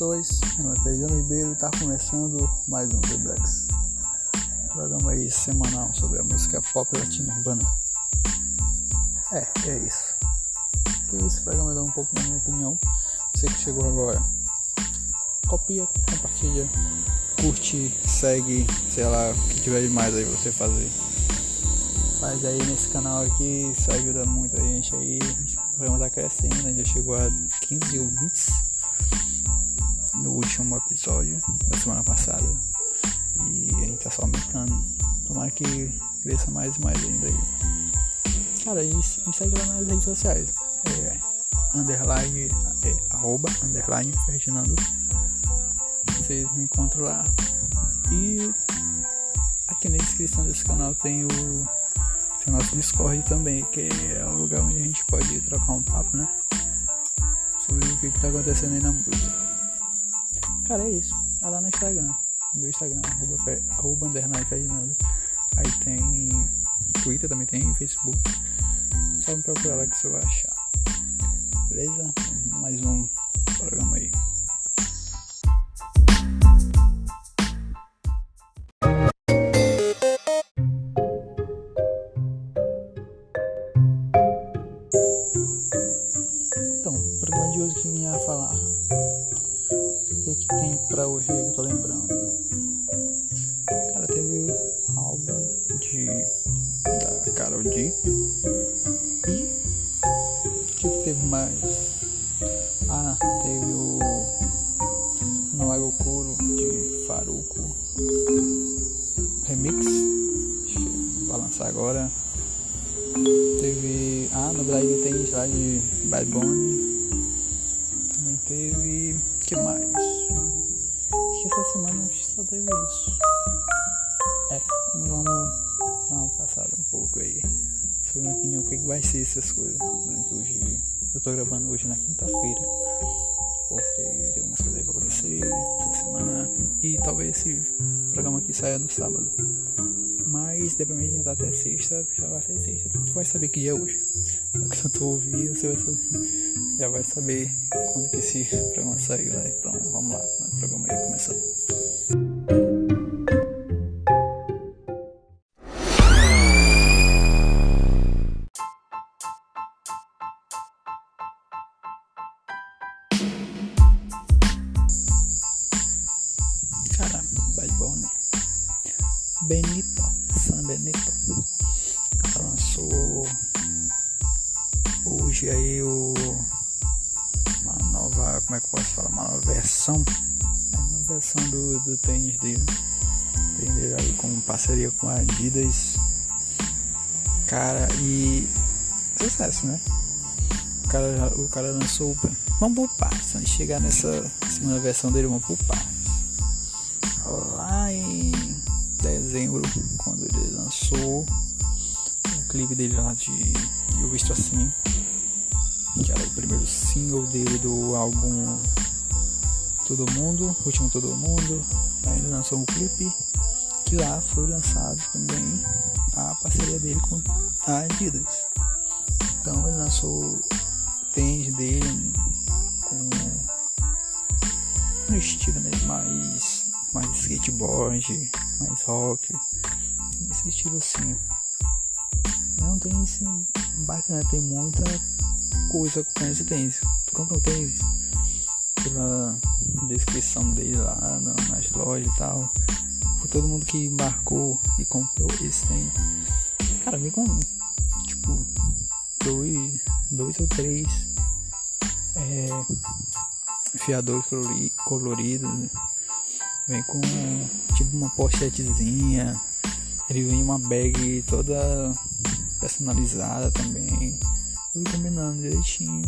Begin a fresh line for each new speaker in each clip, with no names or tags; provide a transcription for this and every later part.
pessoas, meu nome é Fernando Ribeiro e está começando mais um The Blacks. Programa aí semanal sobre a música pop latina urbana. É, é isso. Que esse programa dá um pouco da minha opinião. Você que chegou agora, copia, compartilha, curte, segue, sei lá, o que tiver de mais aí você fazer. Faz aí nesse canal aqui, isso ajuda muito a gente aí. O programa tá crescendo, a gente já chegou a 15 ouvintes no último episódio da semana passada. E a gente tá só aumentando. Tomara que cresça mais e mais ainda aí. Cara, e me segue lá nas redes sociais. É, underline, é, arroba, underline, Ferdinando. Vocês me encontram lá. E aqui na descrição desse canal tem o, tem o nosso Discord também, que é o lugar onde a gente pode trocar um papo, né? Sobre o que, que tá acontecendo aí na música. Cara, é isso. É lá no Instagram. Meu Instagram, arroba, arroba underline. Aí tem Twitter também tem, Facebook. Só me procurar lá que você vai achar. Beleza? Mais um programa aí. Então, o programa de hoje que ia falar. O que, tem hoje. que E talvez esse programa aqui saia no sábado. Mas dependendo de entrar até sexta, já vai sair sexta. Tu vai saber que dia é hoje. Quando tô ouvindo, você vai saber, já vai saber quando que esse programa saiu, né? Então vamos lá, o programa aí começando. Do tênis dele. Tênis dele aí com parceria com a Adidas. Cara, e sucesso, né? O cara, o cara lançou. Vamos por partes, antes de chegar nessa segunda versão dele, vamos por partes. Lá em dezembro, quando ele lançou o clipe dele lá de Eu Visto Assim, que era o primeiro single dele do álbum Todo Mundo, Último Todo Mundo. Ele lançou um clipe que lá foi lançado também a parceria dele com a Adidas. Então ele lançou tênis dele com no estilo mesmo mais mais skateboard, mais rock, esse estilo assim. Não tem esse bacana, tem muita coisa com esse tênis. Tu compra um tênis pela descrição dele lá nas lojas e tal. Foi todo mundo que embarcou e comprou esse tênis. Cara, vem com tipo dois, dois ou três é, fiadores coloridos. Vem com tipo uma pochetezinha. Ele vem uma bag toda personalizada também. Tudo combinando direitinho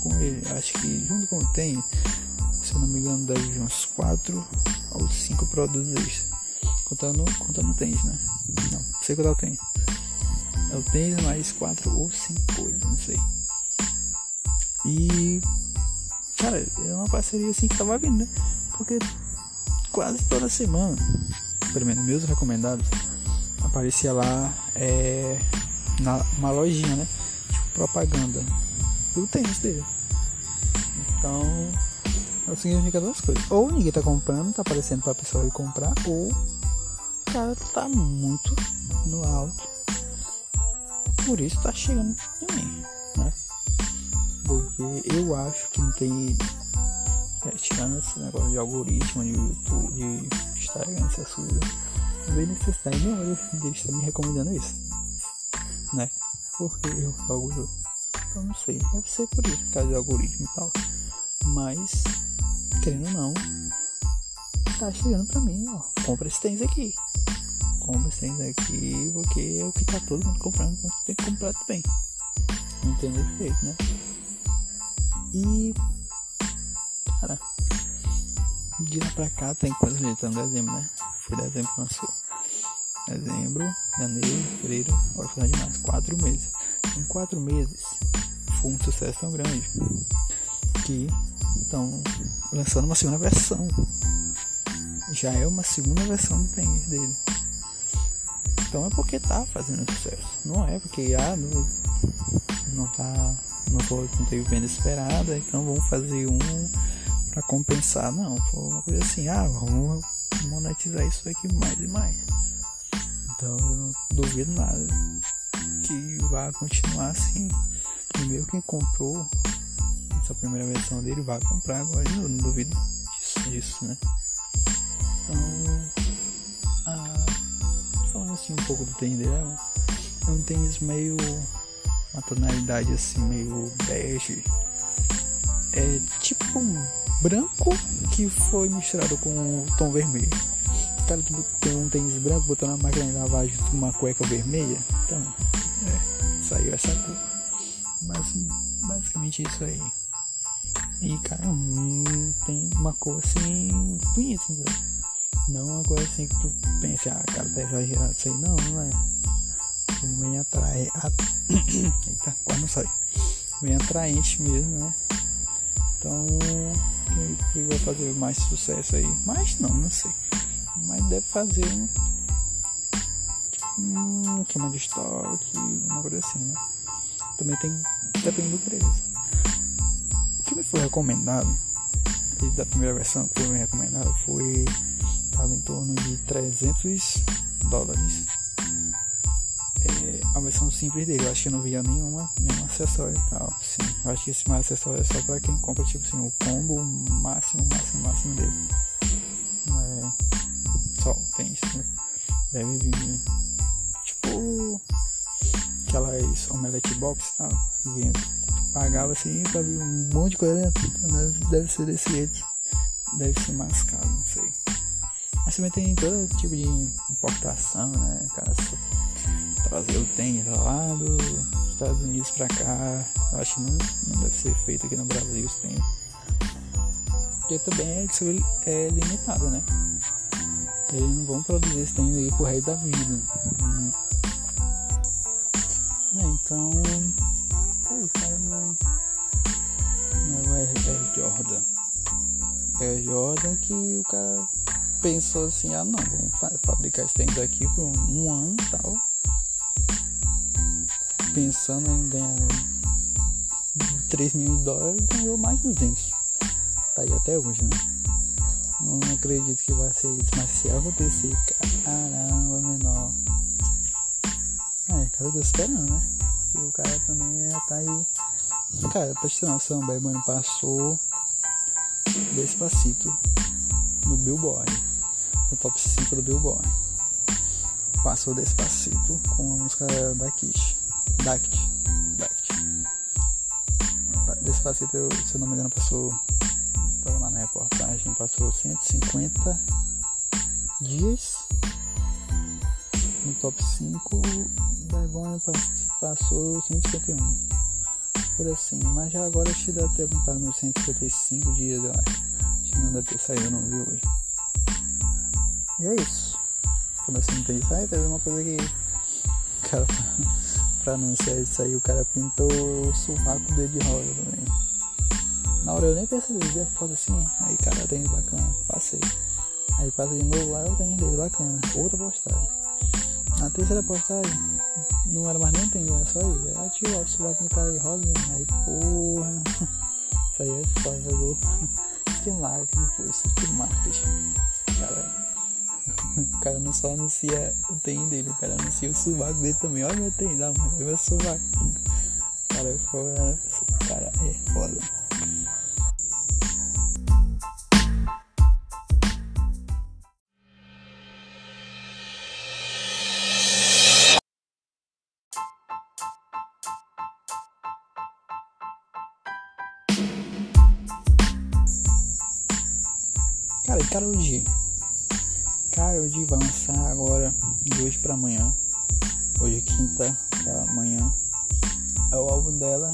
com ele. Acho que junto com o se eu não me engano, deve uns 4 ou 5 produtos. Contando, contando o tênis, né? Não, sei contar o tênis. É o tênis mais 4 ou 5 coisas, não sei. E. Cara, é uma parceria assim que tava vindo, né? Porque quase toda semana, pelo menos meus recomendados, aparecia lá é, na uma lojinha, né? Tipo propaganda do tênis dele. Então significa duas coisas. Ou ninguém tá comprando, tá aparecendo pra pessoa ir comprar, ou o cara tá muito no alto. Por isso tá chegando em mim, né? Porque eu acho que não tem. É, tirando esse negócio de algoritmo, de YouTube, de Instagram, essas coisas. Não vem necessidade nenhuma de estar me recomendando isso. Né? Porque eu algo. Eu não sei. Deve ser por isso, por causa do algoritmo e tal. Mas, querendo ou não, tá chegando pra mim, ó. Compra esse tênis aqui. Compra esse tênis aqui, porque é o que tá todo mundo comprando, então tem que comprar também. Não tem defeito, né? E. Cara. De lá pra cá tem quantos meses? Tá no dezembro, né? Foi dezembro que lançou. Dezembro, janeiro, fevereiro, agora final de março. Quatro meses. Em quatro meses foi um sucesso tão grande que estão lançando uma segunda versão. Já é uma segunda versão do tênis dele. Então é porque tá fazendo sucesso. Não é porque ah, não, não tá. Não, foi, não teve venda esperada, então vamos fazer um para compensar. Não, foi uma coisa assim, ah, vamos monetizar isso aqui mais e mais. Então eu não duvido nada que vai continuar assim. E meio quem comprou essa primeira versão dele vai comprar agora, eu não duvido disso, disso né? Então, ah, falando assim um pouco do tênis dele, é um, é um tênis meio. uma tonalidade assim, meio bege. É tipo um branco que foi misturado com um tom vermelho. O cara que tem um tênis branco, botou na máquina de lavagem uma cueca vermelha. Então, é, saiu essa cor. Mas basicamente isso aí. E cara, hum, tem uma cor assim bonita? Não uma coisa assim que tu pensa, ah, cara, tá exagerado isso aí. Não, não é. Bem atrai. A... Eita, quase não sai. Bem atraente mesmo, né? Então, quem vai fazer mais sucesso aí? Mas não, não sei. Mas deve fazer um, um queima de estoque, uma coisa assim, né? Também tem. Depende do preço que foi recomendado, da primeira versão que foi me recomendado, foi. Estava em torno de 300 dólares. É, a versão simples dele, eu acho que não via nenhuma, nenhum acessório e tal. Sim, eu acho que esse mais acessório é só para quem compra, tipo assim, o combo máximo, máximo, máximo dele. Não é só tem isso, né? Deve vir, aquelas omelette box tal, pagava assim pra ver um monte de coisa Deve ser desse jeito. Deve ser mais caro, não sei. Mas também tem todo tipo de importação, né? Cara, trazer o tênis lá dos Estados Unidos pra cá. Eu acho que não, não deve ser feito aqui no Brasil os tênis. Porque também é, é limitado, né? Eles não vão produzir esse tênis aí pro resto da vida. É, então Pô, o cara não. É, é Jordan. É Jordan que o cara pensou assim, ah não, vamos fabricar esse tênis aqui por um, um ano e tal. Pensando em ganhar 3 mil dólares, ganhou mais de 200. Tá aí até hoje, né? Não acredito que vai ser isso, mas se acontecer, caramba, menor. É, cara, eu tô esperando, né? E o cara também é, tá aí. Cara, pra te ter noção, o Mano passou Despacito no Billboard. No top 5 do Billboard. Passou Despacito com a música da Kit. Da Kit. Da Kit. Despacito, se eu não me engano, passou. Tava lá na reportagem, passou 150 dias no top 5. Bad passou passou 151. Por assim, mas já agora acho que deve ter comprado nos 155 dias, eu acho. Acho que não deve ter saído, não viu hoje. E é isso. Assim tem isso, teve uma coisa que. Cara, pra anunciar isso aí, o cara pintou o sovaco dele de rosa também. Na hora eu nem percebi, já foda assim. Aí, cara, tem bacana, passei. Aí passa de novo lá, eu tenho dele bacana. Outra postagem. Na terceira postagem, não era mais nem entender, era só isso. Era ativar o celular com cara de rosinha. Aí, porra. Isso aí é foda, pegou. marketing, pô, street marketing. Cara, o cara não só anuncia o tem dele, o cara anuncia o sovaco dele também. Olha meu tem, dá, mas meu sovaco. Cara, é foda, né? Cara, é foda. Cara, Karol G? Karol G vai lançar agora de hoje pra amanhã. Hoje é quinta pra amanhã. É o álbum dela.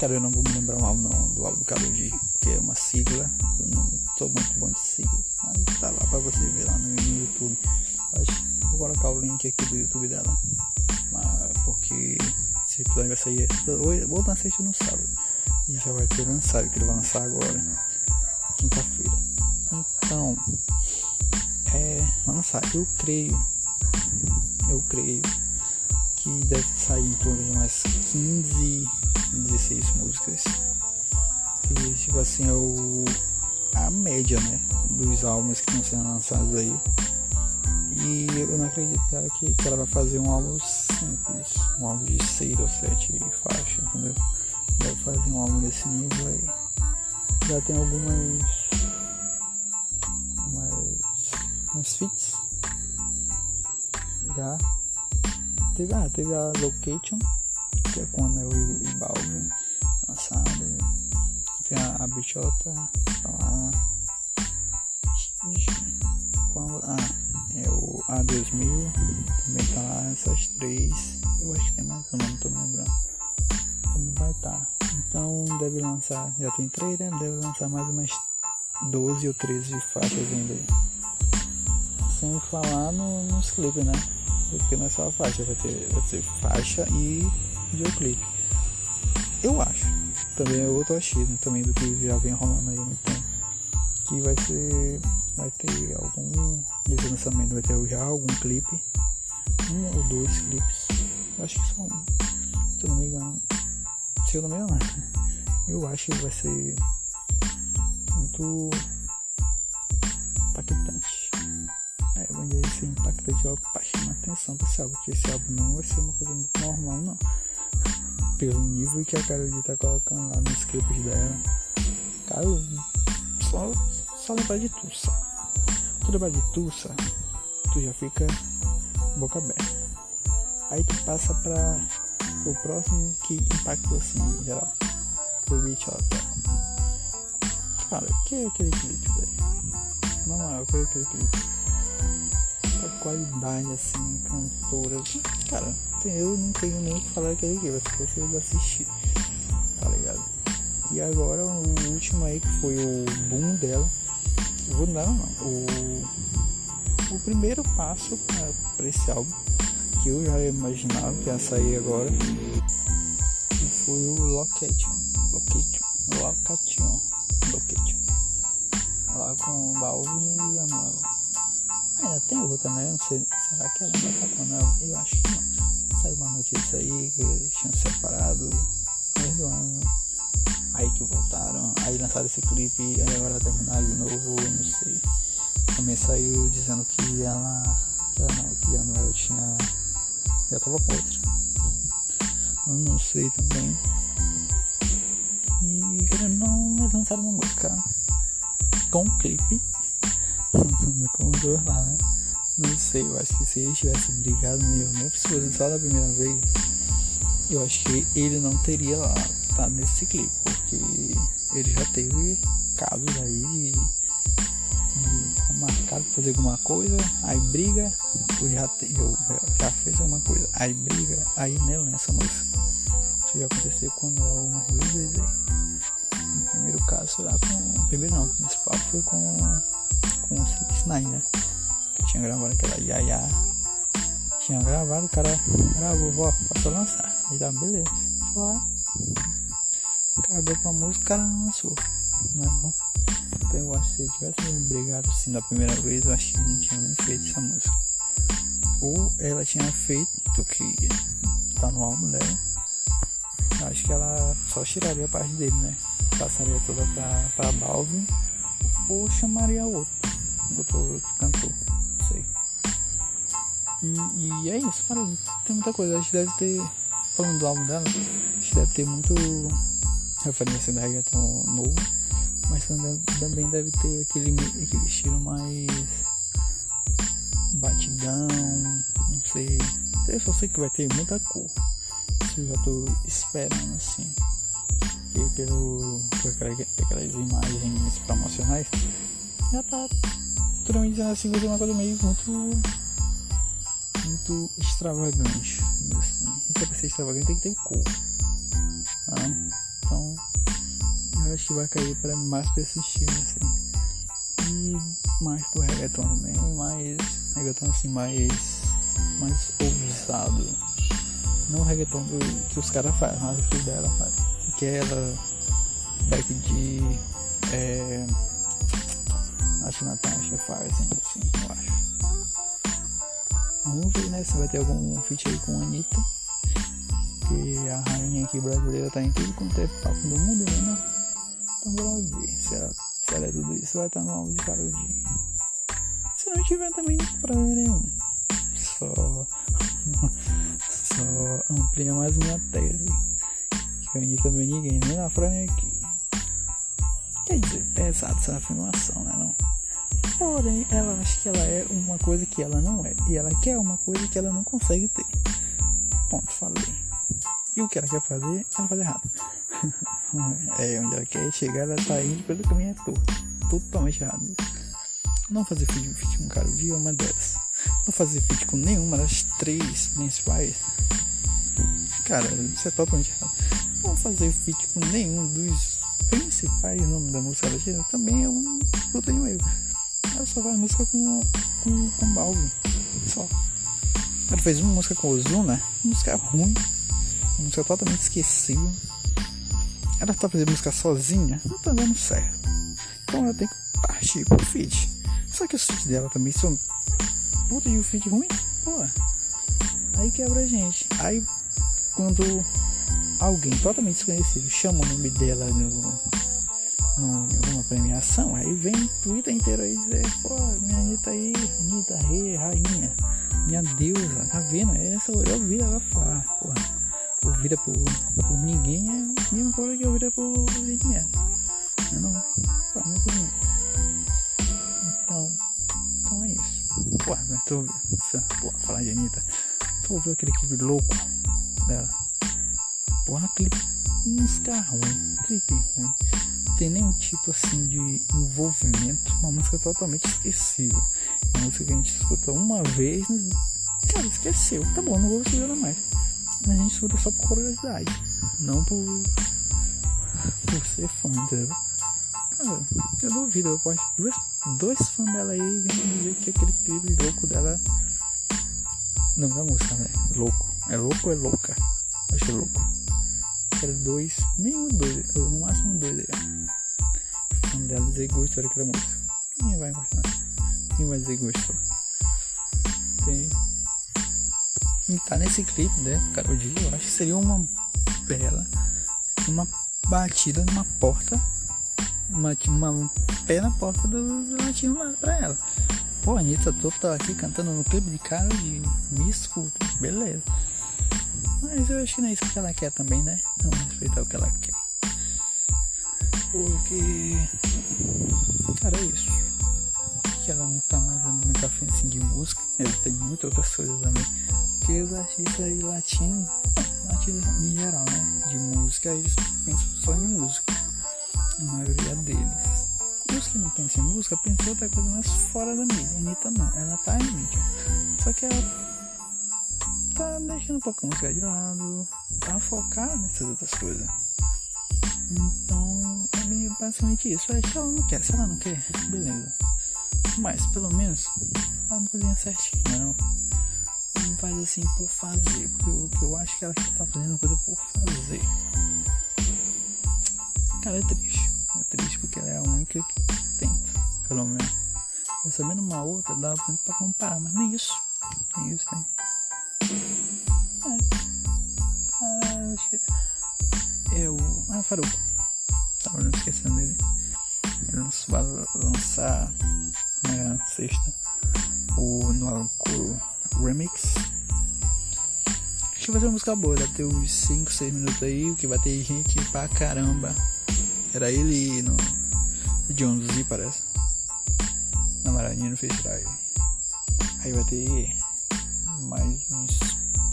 Cara, eu não vou me lembrar o álbum não, do álbum do Karol G, porque é uma sigla. Eu não sou muito bom de sigla. Mas tá lá pra você ver lá no, YouTube. Acho, vou colocar o link aqui do YouTube dela. Mas, porque esse episódio vai sair. Vou lançar isso no sábado. E já vai ter lançado, que ele vai lançar agora. Eu creio, eu creio que deve sair em torno de umas 15, 16 músicas. Que tipo assim é o, a média, né, dos álbuns que estão sendo lançados aí. E eu não acredito que, que ela vai fazer um álbum simples, um álbum de 6 ou 7 faixas, entendeu? Vai fazer um álbum desse nível aí. Já tem algumas umas fits. Já teve, ah, teve a Location, que é quando eu e o Balvin lançado. Tem a, a bichota, tá lá. Quando, ah, é o A2000, também tá lá, essas três. Eu acho que tem mais, eu não tô lembrando. Também vai estar. Tá. Então deve lançar, já tem três, né? Deve lançar mais umas 12 ou 13 faixas ainda sem falar no, nos clipes, né? Porque não é só a faixa, vai ter, vai ter faixa e videoclipe. Eu acho. Também é outro achismo também do que já vem rolando aí há muito tempo. Que vai ser. Vai ter algum. Nesse lançamento vai ter já algum clipe. Um ou dois clipes. Eu acho que são. Se eu não me engano. Se eu não me engano, eu acho que vai ser muito impactante é, ser impactante logo pra atenção pra esse álbum, porque esse álbum não vai ser uma coisa muito normal, não. Pelo nível que a Carol tá colocando lá nos clipes dela. Cara, só, só lembrar de Tussa. Tu lembrar de Tussa, tu já fica boca aberta. Aí tu passa pra o próximo que impactou assim em geral. Foi Beach Hotel. Cara, que é aquele clipe, velho? Não é, foi aquele clipe qualidade assim, cantora. Cara, eu não tenho nem o que falar aquele aqui, vai ser vocês assistir, tá ligado? E agora o último aí que foi o boom dela. Boom dela não, o, o primeiro passo para esse álbum que eu já imaginava que ia sair agora foi o Location. Location. Location. Location. Lá com o Balvin tem outra, né? Não sei, será que ela ainda tá com? Eu acho que não. Saiu uma notícia aí que eles tinham separado no do ano. Aí que voltaram, aí lançaram esse clipe, aí agora terminaram de novo, não sei. Também saiu dizendo que ela. Que ela não, que a Noel tinha. Já tava com outra. Eu não sei também. E não, eles lançaram uma música com um clipe como dois lá, né? Não sei, eu acho que se ele tivesse brigado mesmo, né? Se fosse só da primeira vez, eu acho que ele não teria lá tá nesse clipe, porque ele já teve casos aí de, de tá marcado pra fazer alguma coisa, aí briga, eu já, te, já fez alguma coisa, aí briga, aí nele nessa música. Isso já aconteceu quando eu umas duas vezes aí. Caso lá com. Primeiro não, o principal foi com com o 69, né? Que tinha gravado aquela Yaya. Tinha gravado, o cara gravou, ó, passou a lançar. Aí tá, beleza. Foi lá. Acabou com a música, o cara não lançou. Não. Então eu acho que se tivesse brigado assim da primeira vez, eu acho que não tinha nem feito essa música. Ou ela tinha feito, porque tá no álbum dela. Eu acho que ela só tiraria a parte dele, né? Passaria toda pra, pra Balvin ou chamaria outro, outro, outro cantor, não sei. E, e é isso, cara, tem muita coisa. A gente deve ter, falando do álbum dela, a gente deve ter muito referência da reggaeton novo, mas também deve ter aquele, aquele estilo mais batidão, não sei. Eu só sei que vai ter muita cor. Isso eu já tô esperando assim. E pelo, por aquelas imagens promocionais já tá me dizendo assim uma coisa meio muito muito extravagante. Assim. É pra ser extravagante tem que ter cor. Tá? Então eu acho que vai cair para mais pra esse estilo assim. E mais pro reggaeton também, mais reggaeton assim mais mais ousado. Não o reggaeton que os caras fazem, mas que dela faz. Que é ela back de é, acho que Natasha faz assim, eu acho. Vamos ver né, se vai ter algum feat aí com a Anitta. Que a rainha aqui brasileira tá em tudo quanto é papo do mundo, né? Então vamos ver se ela, se ela é tudo isso, vai estar no álbum de Karol G. Se não tiver também, problema nenhum. Só, só amplia mais minha tese. Que a Anitta não é ninguém, nem na nem aqui. Quer dizer, pesado essa afirmação, né não? Porém, ela acha que ela é uma coisa que ela não é. E ela quer uma coisa que ela não consegue ter. Ponto, falei. E o que ela quer fazer, ela faz errado. é, onde ela quer chegar, ela tá indo pelo caminho todo. Totalmente errado. Não fazer feed, feed com G é uma delas. Não fazer feed com nenhuma das três principais. Cara, isso é totalmente errado. Não fazer feed com nenhum dos principais nomes da música latina também é um de um erro. Ela só faz música com, com, com Balvin. Só. Ela fez uma música com Ozuna, música ruim, uma música totalmente esquecível ela tá fazendo música sozinha, não tá dando certo. Então ela tem que partir pro feat. Só que os feats dela também são. Puta, e o feat ruim? Pô. Aí quebra a gente. Aí quando alguém totalmente desconhecido chama o nome dela no, no, em alguma premiação, aí vem o Twitter inteiro aí dizer, pô, minha Anitta aí, Anitta, rei, rainha, minha deusa, tá vendo? Essa eu ouvi ela falar, porra ouvida por, por ninguém é a mesma coisa que ouvida por ninguém. Não, não, não por ninguém. Então, então é isso. Pô, mas tu pô, falar de Anitta, tu ouviu aquele clipe louco dela? Porra, clipe música ruim, clipe ruim. Não tem nenhum tipo assim de envolvimento, uma música totalmente esquecível. Uma música que a gente escuta uma vez, cara, esqueceu. Tá bom, não vou escutar mais a gente escuta só por curiosidade, não por, por ser fã, entendeu? Cara, eu duvido, eu posso dois, dois fãs dela aí vêm dizer que aquele clipe louco dela. Não da música, né? Louco. É louco ou é louca? Acho é louco. Era dois, meio dois, ou no máximo dois aí. Fã dela dizer que gostou daquela música. Ninguém vai gostar. Ninguém vai dizer que gostou. Tem e tá nesse clipe, né? Carol G, eu acho que seria uma bela, uma batida numa porta, uma, uma pé na porta do latino lá pra ela. Pô, a Anitta toda aqui cantando no clipe de Carol G, me escuta, beleza. Mas eu acho que não é isso que ela quer também, né? Não respeitar o que ela quer. Porque. Cara, é isso. Que ela não tá mais muito afim assim de música. Ela tem muitas outras coisas também porque os artistas aí latinos, latinos em geral, né? De música, eles pensam só em música. A maioria deles. E os que não pensam em música pensam outra coisa mais fora da mídia. A Anitta não, ela tá em mídia. Só que ela tá deixando um pouco a música de lado, tá focada nessas outras coisas. Então é meio basicamente isso. Se ela não quer, se ela não quer, beleza. Mas pelo menos ela não cozinha certinho, não não faz assim por fazer, porque eu, eu acho que ela tá fazendo coisa por fazer. Cara, é triste. É triste porque ela é a única que tenta, pelo menos. Sabendo uma outra, dá pra comparar, mas nem isso. Nem isso tem. Faruco. Tava não esquecendo dele. Ele lançou, sexta. O no Remix. Acho que vai ser uma música boa, deve ter uns 5, 6 minutos aí, que vai ter gente pra caramba. Era ele no John Z, parece. Na Maranhão no Freestyle. Aí vai ter mais uns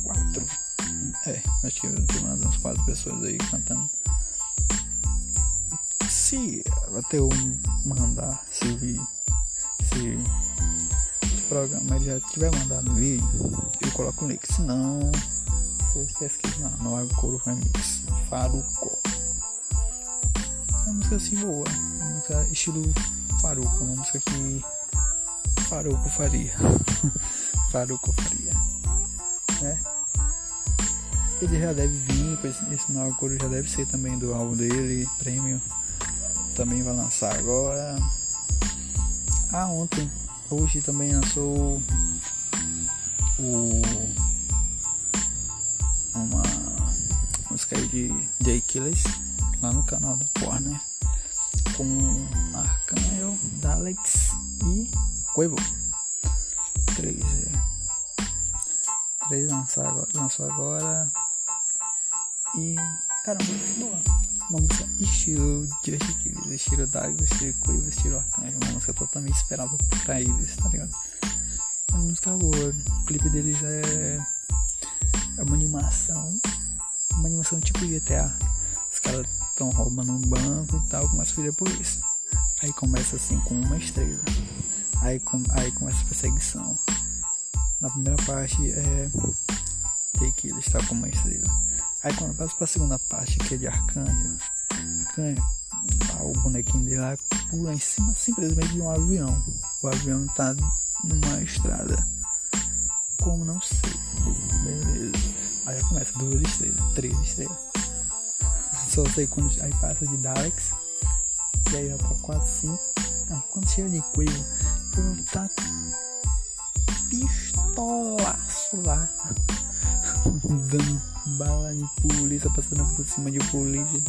4. É, acho que tem mais uns 4 pessoas aí cantando. Se até eu mandar se se, esse programa ele já tiver mandado vídeo, eu coloco o link. Se não, vocês pesquisam no Agro Remix Faruco. É uma música assim boa, uma música estilo Faruco, uma música que Faruco faria. Faruco faria, né? Ele já deve vir, pois esse novo já deve ser também do álbum dele, prêmio. Também vai lançar agora. Ah, ontem, hoje também lançou o uma música aí de Jay Killers lá no canal da Warner com Arcanel, Daleks e Quavo. Três, é. Três lançou agora, lançou agora. E caramba, muito boa. Uma música estilo Just Killers, estilo Dago, estilo Quavo, estilo Arcanjo. Uma música totalmente esperável pra eles, tá ligado? É uma música boa. O clipe deles é, é uma animação. Uma animação tipo GTA. Os caras estão roubando um banco e tal, começa a vir a polícia. Aí começa assim com uma estrela. Aí, com, aí começa a perseguição. Na primeira parte é. Tem que ele está com uma estrela. Aí quando passa pra segunda parte, que é de arcanjo. Arcanjo, o bonequinho dele lá pula em cima simplesmente de um avião. O avião tá numa estrada. Como não sei. Beleza. Aí começa duas estrelas, três estrelas. Só sei quando. Aí passa de Daleks. E aí vai pra 4, 5. Aí quando chega de Quavo, Quavo tá pistolaço lá. Dando bala de polícia, passando por cima de polícia.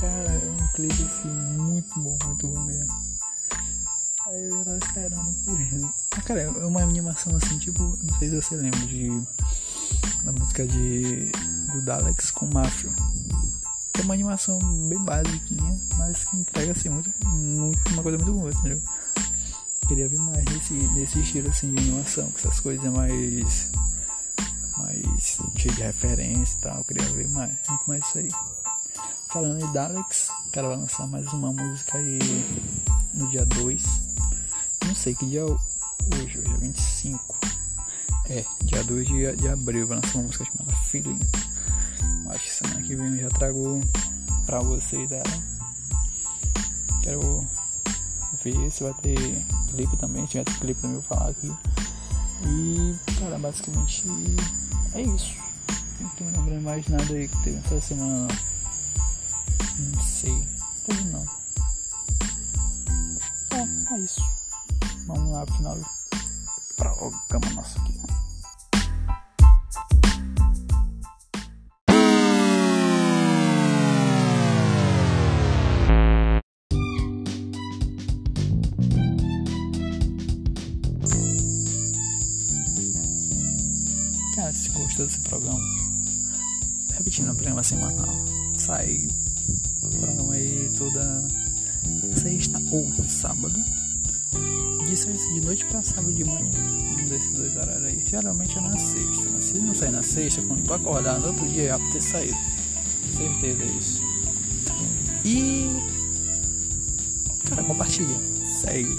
Cara, é um clipe assim muito bom, muito bom mesmo. Aí eu já tava esperando por ele. Cara, é uma animação assim, tipo, não sei se você lembra de. Da música de. do Daleks com Mafia. É uma animação bem basiquinha, mas que entrega assim muito, muito uma coisa muito boa, entendeu? Queria ver mais nesse, nesse estilo assim de animação, com essas coisas mais. Cheio de referência e tal. Eu queria ver mais, muito mais isso aí. Falando de Daleks, o cara vai lançar mais uma música aí no dia 2. Não sei que dia é hoje, hoje é 25. É, dia 2 de, de abril vai lançar uma música chamada Feeling. Acho que semana que vem eu já trago pra vocês ela. Quero ver se vai ter clipe também. Se tiver clipe também eu vou falar aqui. E, cara, basicamente é isso. Não tô lembrando mais nada aí que teve essa semana não. Não sei. Teve não. É, é isso. Vamos lá pro final programa nosso aqui. Repetindo o programa semanal, sai programa aí toda sexta ou sábado, de sexta de noite para sábado de manhã, um desses dois horários aí. Geralmente é na sexta, mas se não sair na sexta, quando tu acordar no outro dia é pra ter saído, certeza é isso. E, cara, compartilha, segue,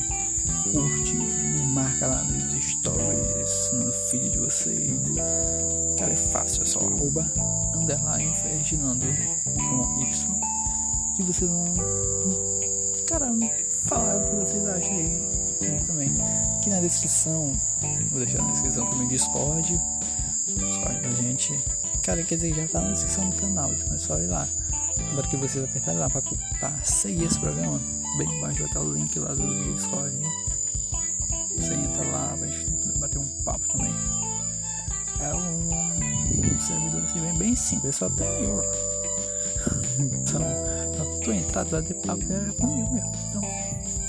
curte, marca lá nos stories, no feed de vocês. Cara, é fácil, é só arroba underline Ferdinando com Y. Que vocês vão, cara, falar o que vocês acham aí também. Aqui na descrição, vou deixar na descrição também o Discord, Discord da gente. Cara, quer dizer, já tá na descrição do canal, então é só ir lá. Agora que vocês apertarem lá pra, pra seguir esse programa, bem embaixo vai estar o link lá do Discord. Você entra lá, vai bater um papo também. É um servidor assim bem, bem simples, só tem eu lá. Então, pra tu entrar, tu vai ter papo é comigo mesmo. Então,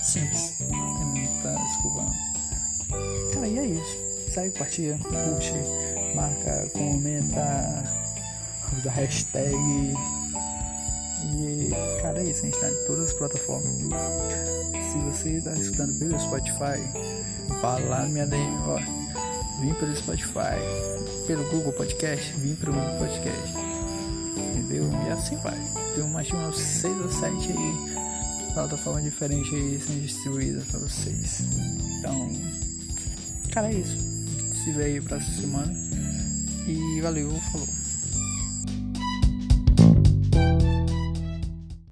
simples. Tem muita desculpa não. Aí é isso. Segue, compartilha, curte, marca, comenta, usa hashtag. E, cara, é isso. A gente tá em todas as plataformas. Se você tá escutando pelo Spotify, fala lá na minha DM, ó. Vim pelo Spotify, pelo Google Podcast, vim pelo Google Podcast. Entendeu? E assim vai. Tem mais de umas 6 ou 7 aí, plataformas diferentes aí sendo distribuídas pra vocês. Então, cara, é isso. Se vê aí pra essa semana. E valeu, falou.